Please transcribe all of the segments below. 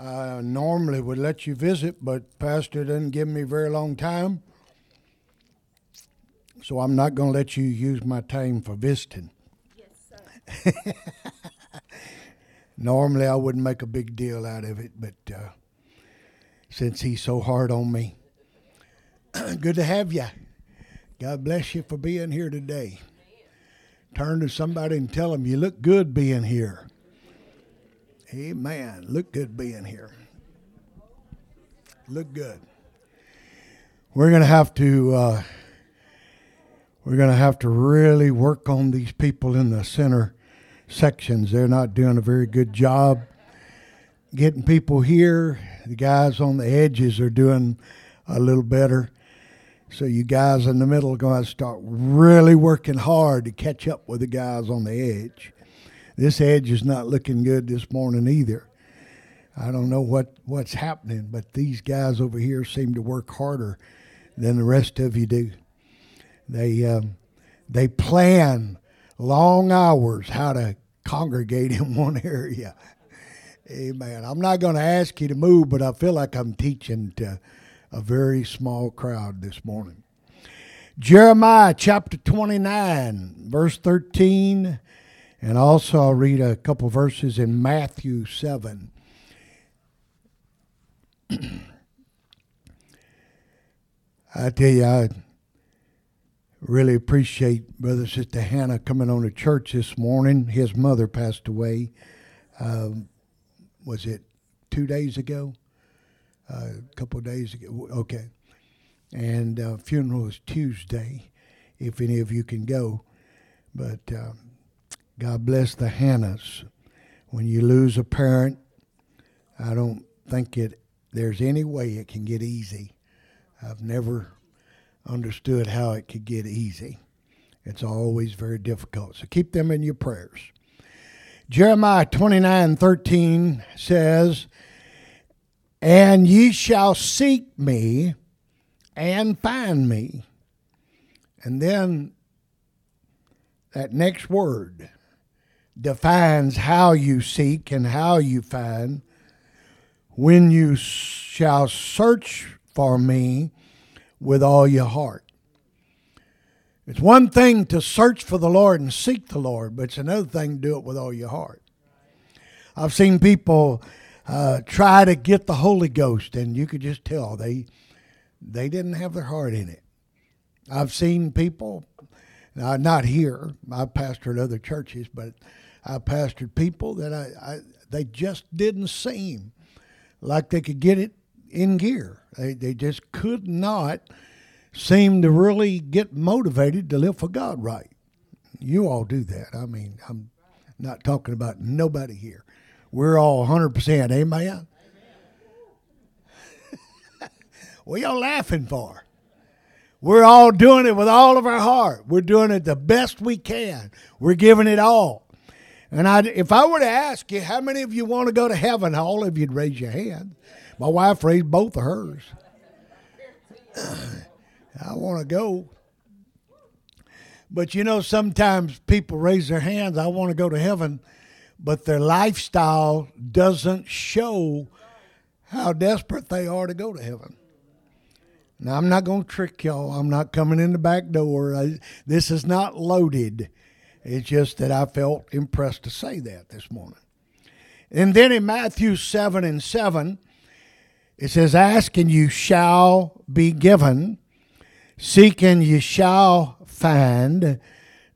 I normally would let you visit, but Pastor didn't give me very long time. So I'm not going to let you use my time for visiting. Yes, sir. Normally I wouldn't make a big deal out of it, but uh, since he's so hard on me, good to have you. God bless you for being here today. Turn to somebody and tell them you look good being here. Amen. Look good being here. Look good. We're going to have to. Uh, we're going to have to really work on these people in the center sections. They're not doing a very good job getting people here. The guys on the edges are doing a little better. So you guys in the middle are going to start really working hard to catch up with the guys on the edge. This edge is not looking good this morning either. I don't know what, what's happening, but these guys over here seem to work harder than the rest of you do. They um, they plan long hours how to congregate in one area. Amen. I'm not going to ask you to move, but I feel like I'm teaching to a very small crowd this morning. Jeremiah chapter 29, verse 13, and also I'll read a couple verses in Matthew 7. I tell you, I really appreciate Brother Sister Hannah coming on to church this morning. His mother passed away. Um, was it two days ago? Uh, a couple days ago. Okay. And uh, funeral is Tuesday, if any of you can go. But um, God bless the Hannahs. When you lose a parent, I don't think it there's any way it can get easy. I've never understood how it could get easy. It's always very difficult. So keep them in your prayers. Jeremiah 29 13 says, And ye shall seek me and find me. And then that next word defines how you seek and how you find. When you shall search for me with all your heart. It's one thing to search for the Lord and seek the Lord, but it's another thing to do it with all your heart. I've seen people uh, try to get the Holy Ghost, and you could just tell they they didn't have their heart in it. I've seen people, uh, not here. I've pastored other churches, but I pastored people that I, I they just didn't seem like they could get it in gear. They, they just could not seem to really get motivated to live for God right. You all do that. I mean, I'm not talking about nobody here. We're all 100%. Amen? what y'all laughing for? We're all doing it with all of our heart. We're doing it the best we can. We're giving it all. And I, if I were to ask you, how many of you want to go to heaven? All of you'd raise your hand. My wife raised both of hers. I want to go. But you know, sometimes people raise their hands, I want to go to heaven, but their lifestyle doesn't show how desperate they are to go to heaven. Now, I'm not going to trick y'all. I'm not coming in the back door. I, this is not loaded. It's just that I felt impressed to say that this morning. And then in Matthew 7 and 7, it says, Ask and you shall be given, seek and you shall find,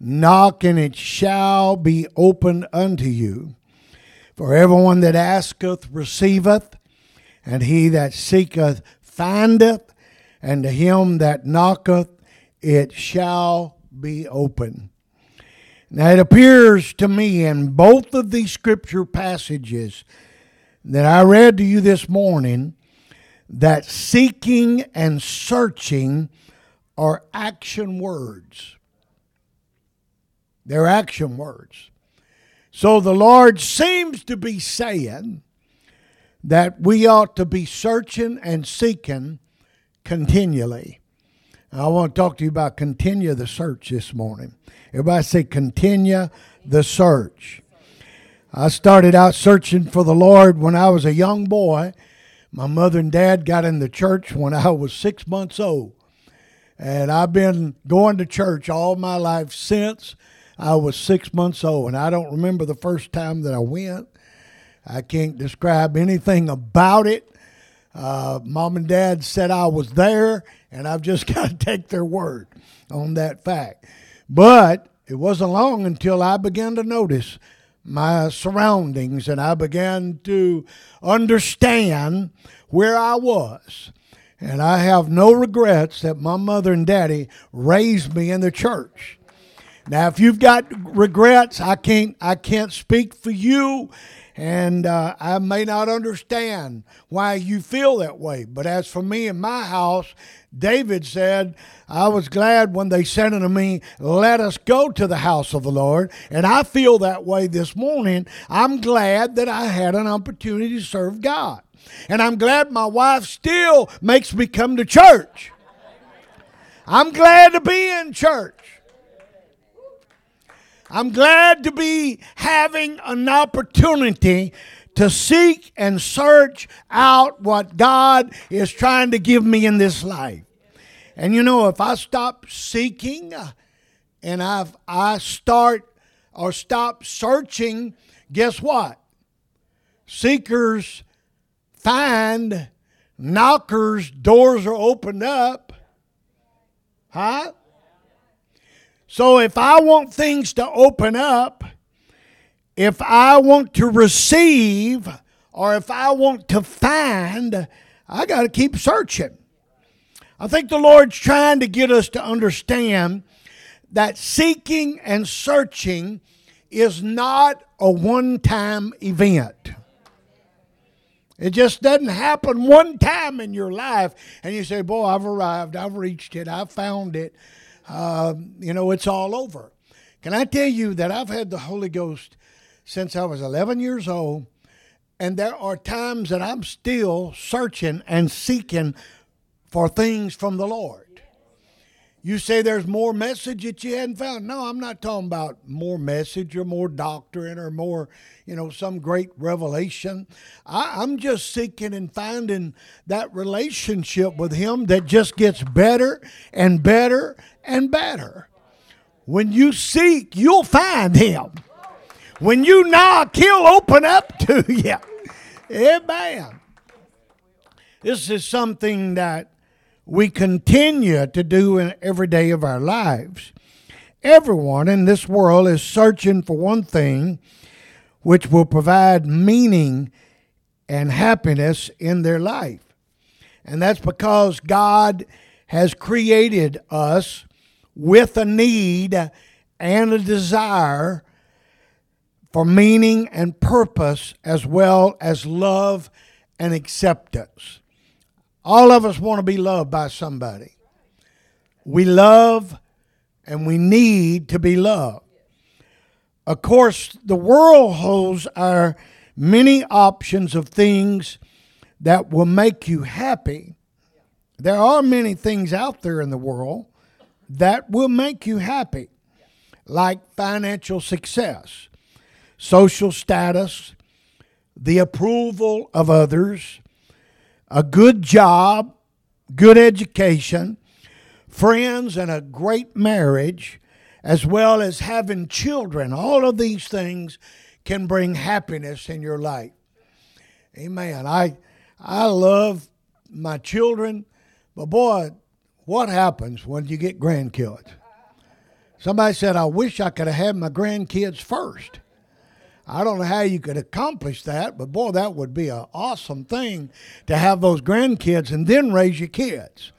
knock and it shall be opened unto you. For everyone that asketh receiveth, and he that seeketh findeth, and to him that knocketh it shall be open. Now it appears to me in both of these scripture passages that I read to you this morning that seeking and searching are action words. They're action words. So the Lord seems to be saying that we ought to be searching and seeking continually. I want to talk to you about continue the search this morning. Everybody say continue the search. I started out searching for the Lord when I was a young boy. My mother and dad got in the church when I was six months old. And I've been going to church all my life since I was six months old. And I don't remember the first time that I went. I can't describe anything about it. Uh, Mom and Dad said I was there, and I've just got to take their word on that fact. But it wasn't long until I began to notice my surroundings and I began to understand where I was. And I have no regrets that my mother and daddy raised me in the church. Now, if you've got regrets, I can't I can't speak for you, and uh, I may not understand why you feel that way. But as for me in my house, David said, I was glad when they said unto me, Let us go to the house of the Lord. And I feel that way this morning. I'm glad that I had an opportunity to serve God. And I'm glad my wife still makes me come to church. I'm glad to be in church. I'm glad to be having an opportunity to seek and search out what God is trying to give me in this life. And you know, if I stop seeking uh, and I I start or stop searching, guess what? Seekers find, knockers, doors are opened up. Huh? So if I want things to open up, if I want to receive, or if I want to find, I got to keep searching. I think the Lord's trying to get us to understand that seeking and searching is not a one time event. It just doesn't happen one time in your life and you say, Boy, I've arrived, I've reached it, I've found it. Uh, you know, it's all over. Can I tell you that I've had the Holy Ghost since I was 11 years old, and there are times that I'm still searching and seeking for things from the Lord. You say there's more message that you hadn't found. No, I'm not talking about more message or more doctrine or more, you know, some great revelation. I, I'm just seeking and finding that relationship with Him that just gets better and better and better. When you seek, you'll find Him. When you knock, He'll open up to you. Amen. This is something that we continue to do in every day of our lives. Everyone in this world is searching for one thing which will provide meaning and happiness in their life. And that's because God has created us with a need and a desire for meaning and purpose, as well as love and acceptance. All of us want to be loved by somebody. We love and we need to be loved. Of course, the world holds our many options of things that will make you happy. There are many things out there in the world that will make you happy, like financial success, social status, the approval of others, a good job, good education, friends, and a great marriage, as well as having children. All of these things can bring happiness in your life. Amen. I I love my children, but boy, what happens when you get grandkids? Somebody said, I wish I could have had my grandkids first. I don't know how you could accomplish that, but boy, that would be an awesome thing to have those grandkids and then raise your kids.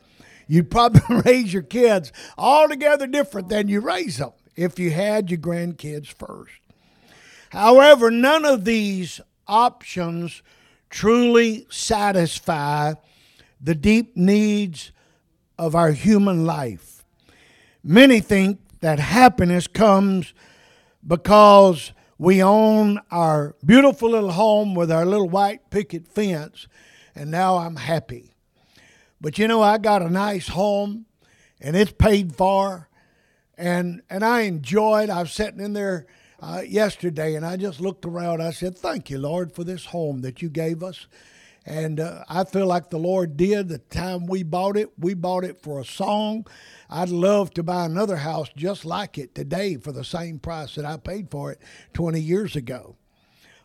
You'd probably raise your kids altogether different than you raise them if you had your grandkids first. However, none of these options truly satisfy the deep needs of our human life. Many think that happiness comes because we own our beautiful little home with our little white picket fence, and now I'm happy. But you know, I got a nice home, and it's paid for, and and I enjoy it. I was sitting in there uh, yesterday, and I just looked around. I said, "Thank you, Lord, for this home that you gave us." And uh, I feel like the Lord did the time we bought it. We bought it for a song. I'd love to buy another house just like it today for the same price that I paid for it 20 years ago.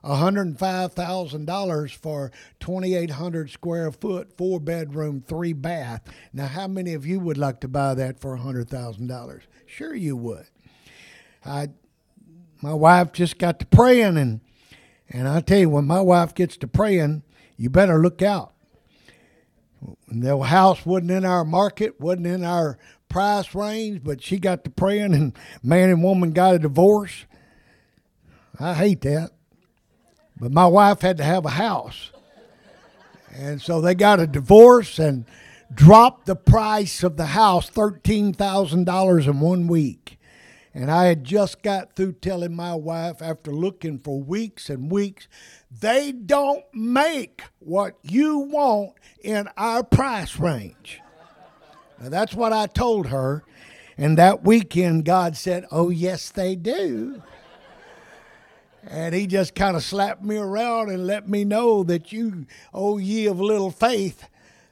$105,000 for 2,800 square foot, four bedroom, three bath. Now, how many of you would like to buy that for $100,000? Sure, you would. I, my wife just got to praying, and, and I tell you, when my wife gets to praying, you better look out. The house wasn't in our market, wasn't in our price range, but she got to praying, and man and woman got a divorce. I hate that. But my wife had to have a house. And so they got a divorce and dropped the price of the house $13,000 in one week. And I had just got through telling my wife after looking for weeks and weeks, they don't make what you want in our price range. Now that's what I told her. And that weekend, God said, Oh, yes, they do. And he just kind of slapped me around and let me know that you, oh, ye of little faith,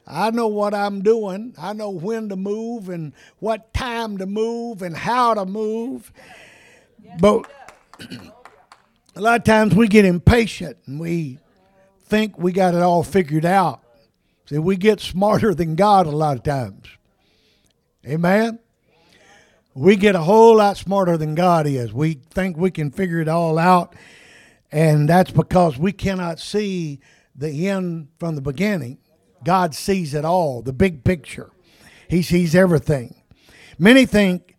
I know what I'm doing. I know when to move and what time to move and how to move. But a lot of times we get impatient and we think we got it all figured out. See, we get smarter than God a lot of times. Amen? We get a whole lot smarter than God is. We think we can figure it all out, and that's because we cannot see the end from the beginning. God sees it all, the big picture. He sees everything. Many think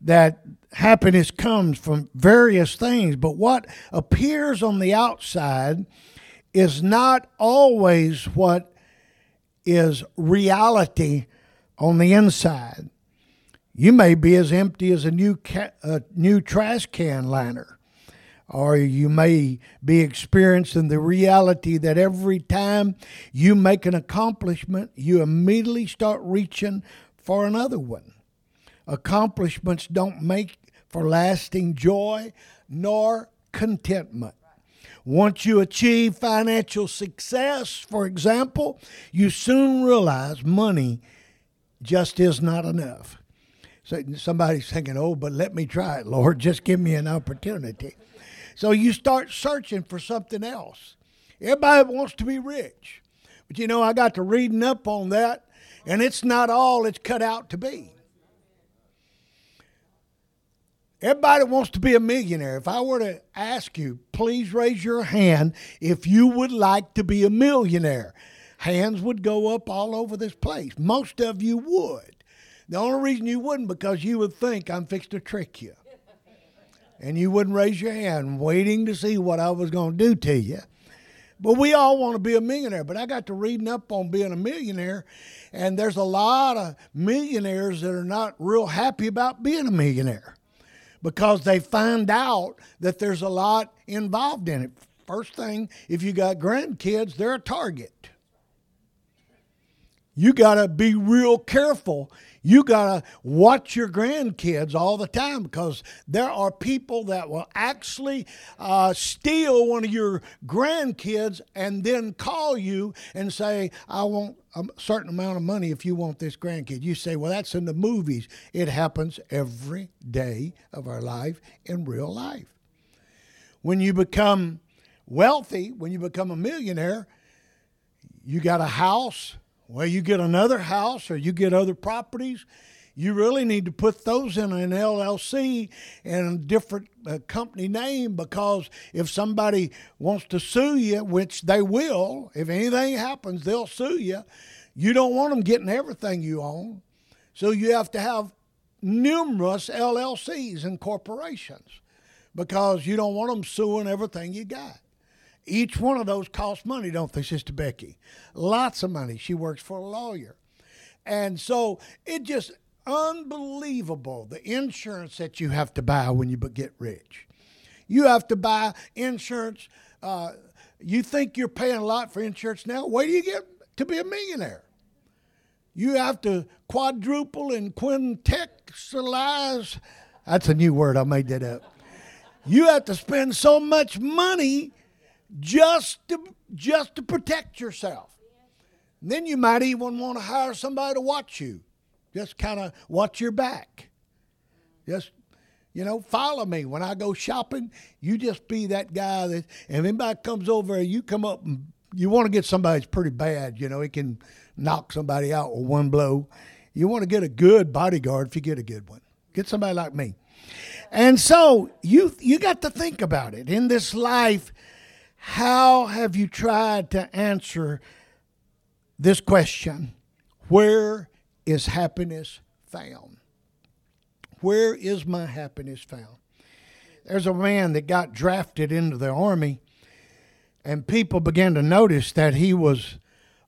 that happiness comes from various things, but what appears on the outside is not always what is reality on the inside. You may be as empty as a new ca- a new trash can liner, or you may be experiencing the reality that every time you make an accomplishment, you immediately start reaching for another one. Accomplishments don't make for lasting joy nor contentment. Once you achieve financial success, for example, you soon realize money just is not enough. So somebody's thinking, oh, but let me try it, Lord. Just give me an opportunity. So you start searching for something else. Everybody wants to be rich. But you know, I got to reading up on that, and it's not all it's cut out to be. Everybody wants to be a millionaire. If I were to ask you, please raise your hand if you would like to be a millionaire. Hands would go up all over this place. Most of you would. The only reason you wouldn't because you would think I'm fixed to trick you. And you wouldn't raise your hand waiting to see what I was going to do to you. But we all want to be a millionaire. But I got to reading up on being a millionaire, and there's a lot of millionaires that are not real happy about being a millionaire because they find out that there's a lot involved in it. First thing, if you got grandkids, they're a target. You got to be real careful you got to watch your grandkids all the time because there are people that will actually uh, steal one of your grandkids and then call you and say, I want a certain amount of money if you want this grandkid. You say, Well, that's in the movies. It happens every day of our life in real life. When you become wealthy, when you become a millionaire, you got a house well, you get another house or you get other properties, you really need to put those in an LLC and a different uh, company name because if somebody wants to sue you, which they will, if anything happens, they'll sue you. You don't want them getting everything you own. So you have to have numerous LLCs and corporations because you don't want them suing everything you got. Each one of those costs money, don't they, Sister Becky? Lots of money. She works for a lawyer. And so it just unbelievable the insurance that you have to buy when you get rich. You have to buy insurance. Uh, you think you're paying a lot for insurance now? Wait till you get to be a millionaire. You have to quadruple and quintextualize. That's a new word. I made that up You have to spend so much money just to just to protect yourself. And then you might even want to hire somebody to watch you. Just kind of watch your back. Just you know, follow me when I go shopping. You just be that guy that, if anybody comes over, you come up and you want to get somebody that's pretty bad. You know, he can knock somebody out with one blow. You want to get a good bodyguard if you get a good one. Get somebody like me. And so you you got to think about it in this life. How have you tried to answer this question? Where is happiness found? Where is my happiness found? There's a man that got drafted into the army, and people began to notice that he was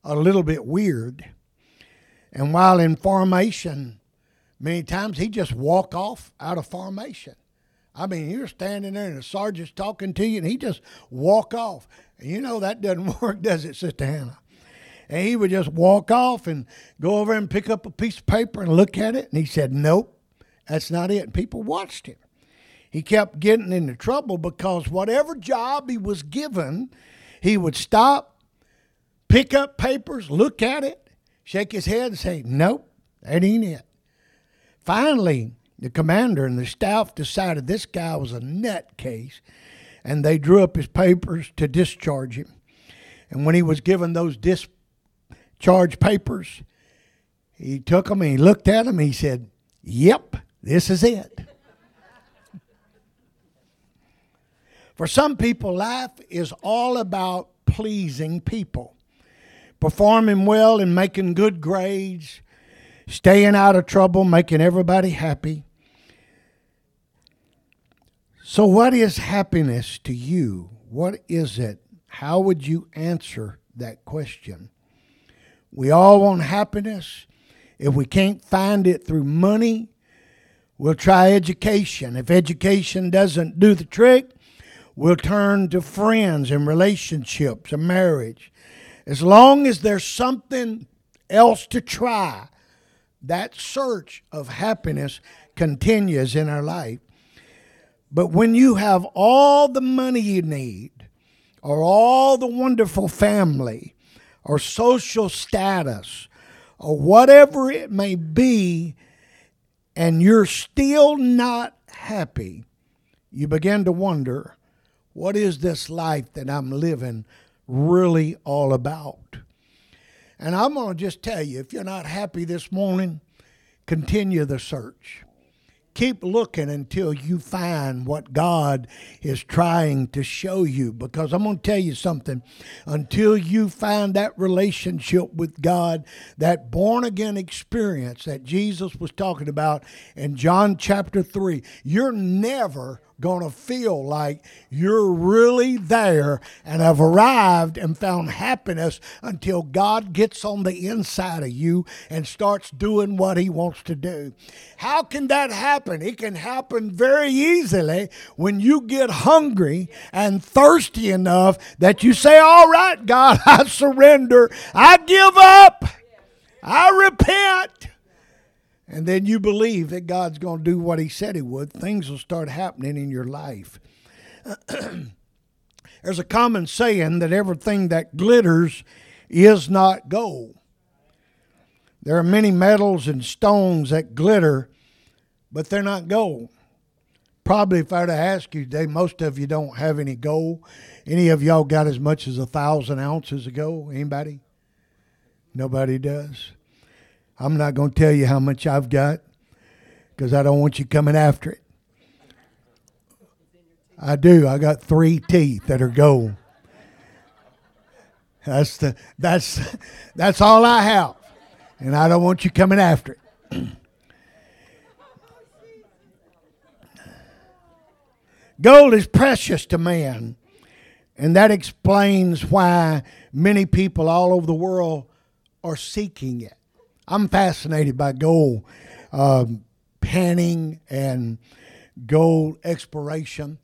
a little bit weird. And while in formation, many times he just walk off out of formation. I mean, you're standing there and the sergeant's talking to you, and he just walk off. You know that doesn't work, does it, Sister Hannah? And he would just walk off and go over and pick up a piece of paper and look at it. And he said, Nope, that's not it. And people watched him. He kept getting into trouble because whatever job he was given, he would stop, pick up papers, look at it, shake his head, and say, Nope, that ain't it. Finally, the commander and the staff decided this guy was a nutcase, and they drew up his papers to discharge him. And when he was given those discharge papers, he took them and he looked at them. And he said, Yep, this is it. For some people, life is all about pleasing people, performing well and making good grades, staying out of trouble, making everybody happy. So, what is happiness to you? What is it? How would you answer that question? We all want happiness. If we can't find it through money, We'll try education. If education doesn't do the trick, we'll turn to friends and relationships and marriage. As long as there's something else to try, that search of happiness continues in our life. But when you have all the money you need, or all the wonderful family, or social status, or whatever it may be, and you're still not happy, you begin to wonder what is this life that I'm living really all about? And I'm going to just tell you if you're not happy this morning, continue the search keep looking until you find what God is trying to show you. Because I'm going to tell you something until you find that relationship with God, that born again experience that Jesus was talking about in John chapter 3, you're never going to feel like you're really there and have arrived and found happiness until God gets on the inside of you and starts doing what He wants to do. How can that happen? It can happen very easily when you get hungry and thirsty enough that you say, All right, God, I surrender, I give up, I repent and then you believe that God's going to do what He said He would, things will start happening in your life. There's a common saying that everything that glitters is not gold. There are many metals and stones that glitter, but they're not gold. Probably, if I were to ask you today, most of you don't have any gold. Any of y'all got as much as a thousand ounces of gold? Anybody? Nobody does. I'm not going to tell you how much I've got because I don't want you coming after it. I do. I got three teeth that are gold. That's the that's that's all I have, and I don't want you coming after it. Gold is precious to man, and that explains why many people all over the world are seeking it. I'm fascinated by gold um, panning and gold exploration.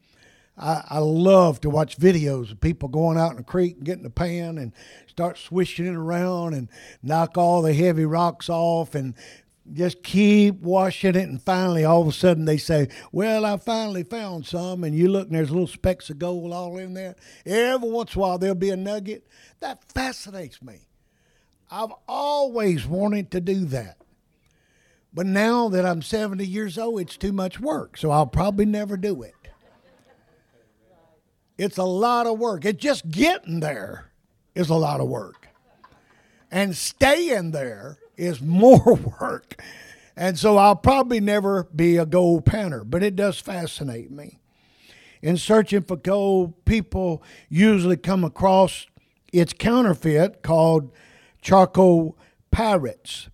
I, I, love to watch videos of people going out in the creek and getting a pan and start swishing it around and knock all the heavy rocks off and just keep washing it, and finally, all of a sudden, they say, "Well, I finally found some." And you look, and there's little specks of gold all in there. Every once in a while, there'll be a nugget. That fascinates me. I've always wanted to do that, but now that I'm 70 years old, it's too much work, so I'll probably never do it. It's a lot of work. It's just getting there is a lot of work, and staying there is more work. And so I'll probably never be a gold panner, but it does fascinate me. In searching for gold, people usually come across its counterfeit called chalcopyrite.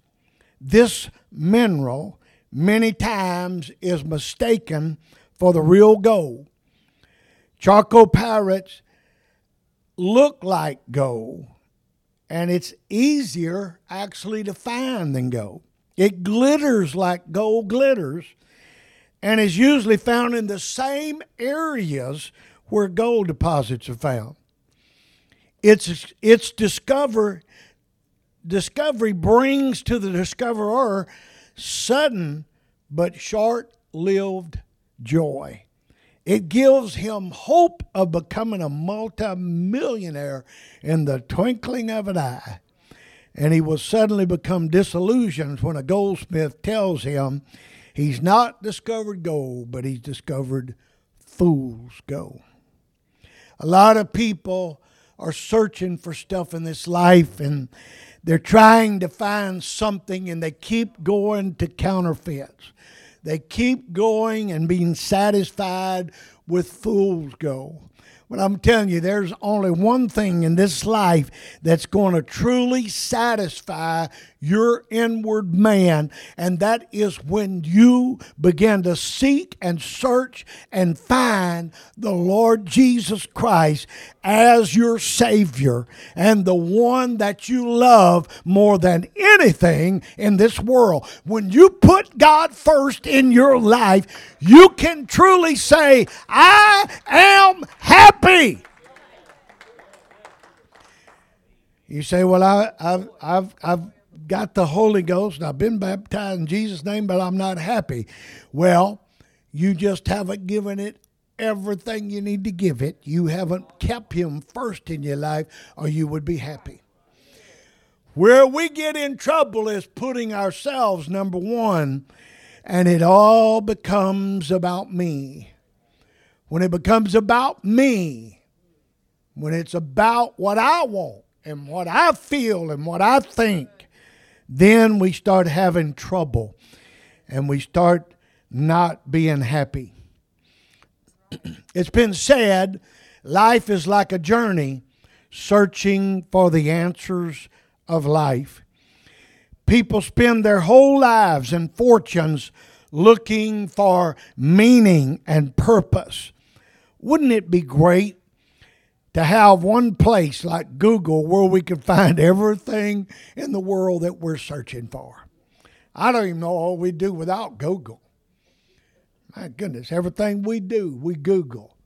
This mineral many times is mistaken for the real gold. Chalcopyrite look like gold, and it's easier actually to find than gold. It glitters like gold glitters and is usually found in the same areas where gold deposits are found. Its, its discover, discovery brings to the discoverer sudden but short lived joy. It gives him hope of becoming a multimillionaire in the twinkling of an eye. And he will suddenly become disillusioned when a goldsmith tells him he's not discovered gold, but he's discovered fool's gold. A lot of people are searching for stuff in this life and they're trying to find something and they keep going to counterfeits. They keep going and being satisfied with fool's gold. But I'm telling you, there's only one thing in this life that's going to truly satisfy your inward man, and that is when you begin to seek and search and find the Lord Jesus Christ as your Savior and the one that you love more than anything in this world. When you put God first in your life, you can truly say, I am happy. You say, Well, I, have I've, I've got the Holy Ghost I've been baptized in Jesus' name, but I'm not happy. Well, you just haven't given it everything you need to give it. You haven't kept Him first in your life, or you would be happy. Where we get in trouble is putting ourselves number one, and it all becomes about me. When it becomes about me, when it's about what I want and what I feel and what I think, then we start having trouble and we start not being happy. it's been said life is like a journey searching for the answers of life. People spend their whole lives and fortunes looking for meaning and purpose. Wouldn't it be great to have one place like Google where we can find everything in the world that we're searching for. I don't even know what we do without Google. My goodness, everything we do, we Google.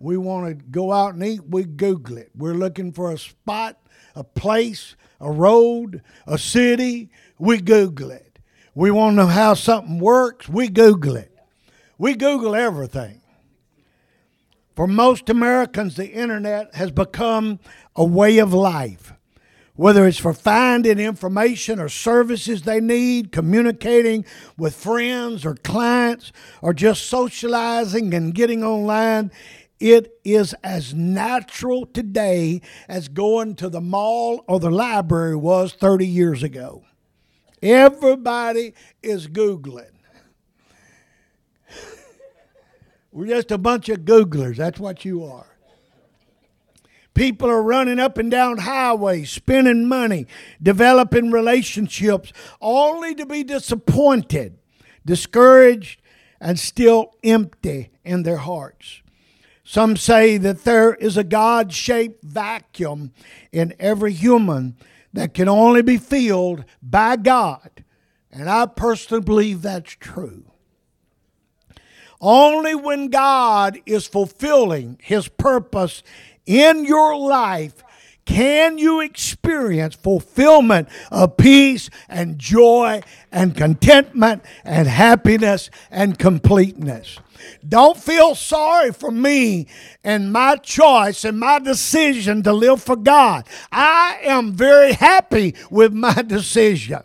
We want to go out and eat, we Google it. We're looking for a spot, a place, a road, a city, we Google it. We want to know how something works, we Google it. We Google everything. For most Americans, the internet has become a way of life. Whether it's for finding information or services they need, communicating with friends or clients, or just socializing and getting online, it is as natural today as going to the mall or the library was 30 years ago. Everybody is Googling. We're just a bunch of Googlers. That's what you are. People are running up and down highways, spending money, developing relationships, only to be disappointed, discouraged, and still empty in their hearts. Some say that there is a God shaped vacuum in every human that can only be filled by God. And I personally believe that's true. Only when God is fulfilling His purpose in your life can you experience fulfillment of peace and joy and contentment and happiness and completeness. Don't feel sorry for me and my choice and my decision to live for God. I am very happy with my decision.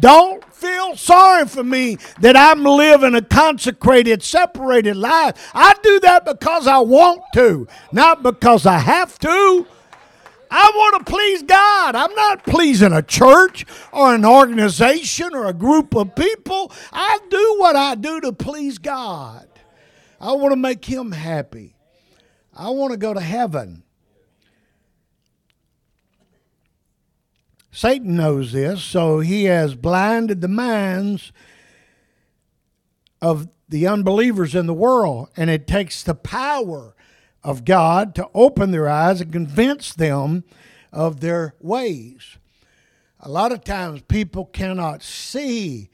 Don't feel sorry for me that I'm living a consecrated, separated life. I do that because I want to, not because I have to. I want to please God. I'm not pleasing a church or an organization or a group of people. I do what I do to please God. I want to make Him happy. I want to go to heaven. Satan knows this, so he has blinded the minds of the unbelievers in the world, and it takes the power of God to open their eyes and convince them of their ways. A lot of times people cannot see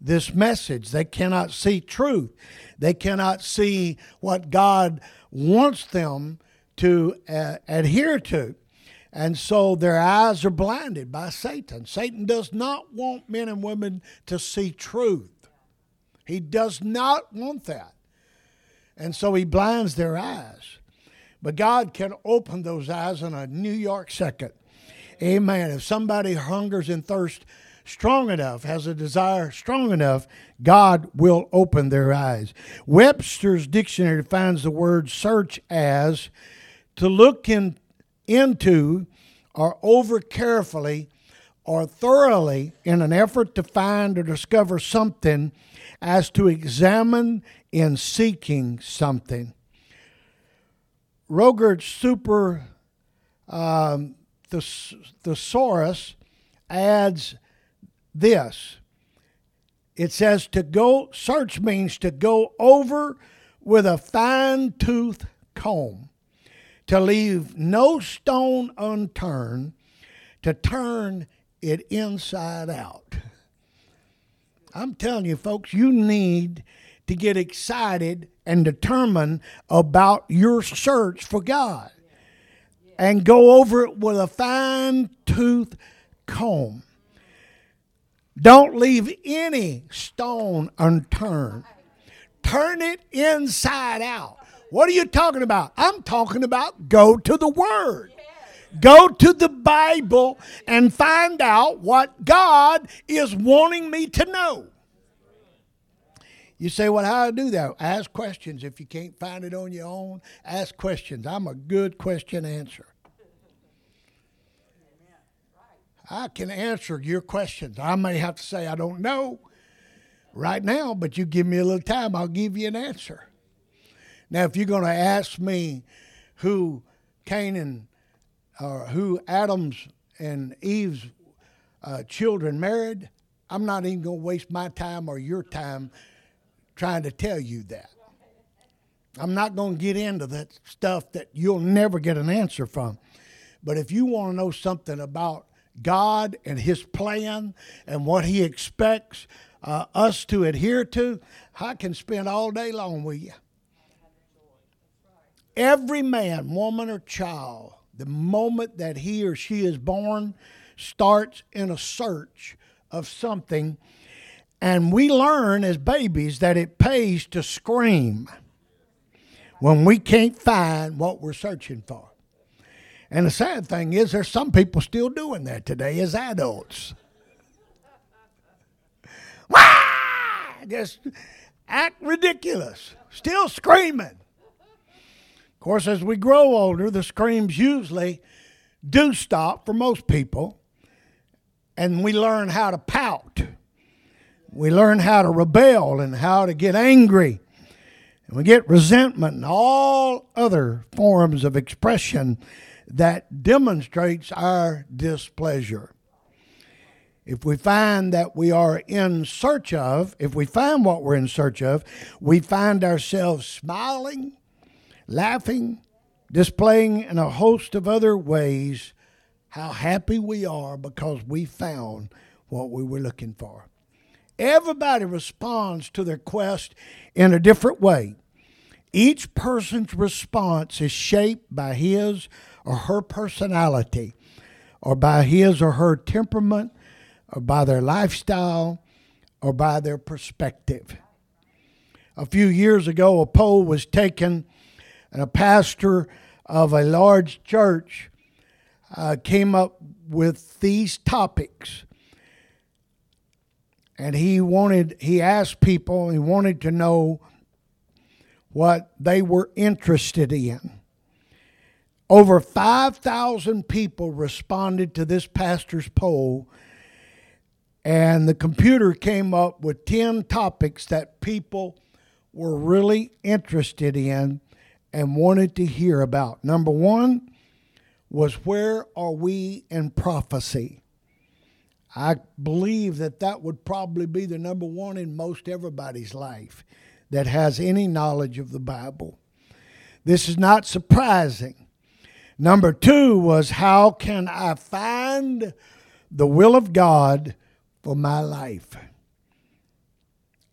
this message, they cannot see truth, they cannot see what God wants them to uh, adhere to. And so their eyes are blinded by Satan. Satan does not want men and women to see truth. He does not want that. And so he blinds their eyes. But God can open those eyes in a New York second. Amen. If somebody hungers and thirsts strong enough, has a desire strong enough, God will open their eyes. Webster's dictionary defines the word search as to look in, into or over carefully or thoroughly in an effort to find or discover something as to examine in seeking something. Roget's super um, thesaurus adds this. It says to go, search means to go over with a fine tooth comb, to leave no stone unturned, to turn it inside out. I'm telling you, folks, you need to get excited and determined about your search for God and go over it with a fine tooth comb. Don't leave any stone unturned. Turn it inside out. What are you talking about? I'm talking about go to the Word. Go to the Bible and find out what God is wanting me to know. You say, well, how do I do that? Ask questions. If you can't find it on your own, ask questions. I'm a good question answer. I can answer your questions. I may have to say I don't know right now, but you give me a little time, I'll give you an answer. Now, if you're going to ask me who Canaan or who Adam's and Eve's uh, children married, I'm not even going to waste my time or your time trying to tell you that. I'm not going to get into that stuff that you'll never get an answer from. But if you want to know something about God and His plan and what He expects uh, us to adhere to, I can spend all day long with you. Every man, woman, or child, the moment that he or she is born, starts in a search of something. And we learn as babies that it pays to scream when we can't find what we're searching for. And the sad thing is, there's some people still doing that today as adults. Just act ridiculous, still screaming. Of course, as we grow older, the screams usually do stop for most people, and we learn how to pout. We learn how to rebel and how to get angry. And we get resentment and all other forms of expression that demonstrates our displeasure. If we find that we are in search of, if we find what we're in search of, we find ourselves smiling, laughing, displaying in a host of other ways how happy we are because we found what we were looking for. Everybody responds to their quest in a different way. Each person's response is shaped by his or her personality, or by his or her temperament, or by their lifestyle, or by their perspective. A few years ago, a poll was taken, and a pastor of a large church uh, came up with these topics. And he wanted, he asked people, he wanted to know what they were interested in. Over 5,000 people responded to this pastor's poll, and the computer came up with 10 topics that people were really interested in and wanted to hear about. Number one was where are we in prophecy? I believe that that would probably be the number one in most everybody's life that has any knowledge of the Bible. This is not surprising. Number two was how can I find the will of God for my life?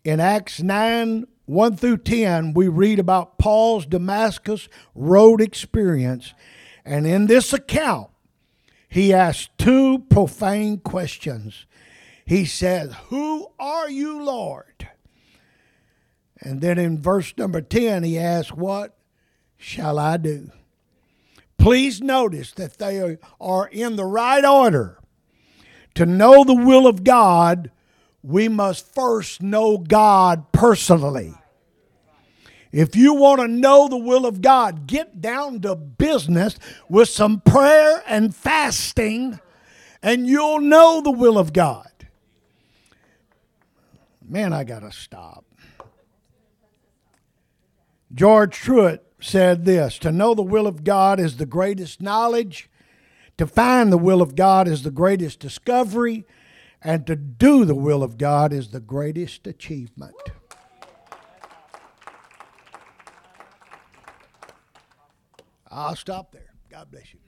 In Acts 9 1 through 10, we read about Paul's Damascus road experience. And in this account, he asked two profane questions. He said, Who are you, Lord? And then in verse number 10, he asks, What shall I do? Please notice that they are in the right order. To know the will of God, we must first know God personally. If you want to know the will of God, get down to business with some prayer and fasting, and you'll know the will of God. Man, I got to stop. George Truett said this To know the will of God is the greatest knowledge, to find the will of God is the greatest discovery, and to do the will of God is the greatest achievement. I'll stop there. God bless you.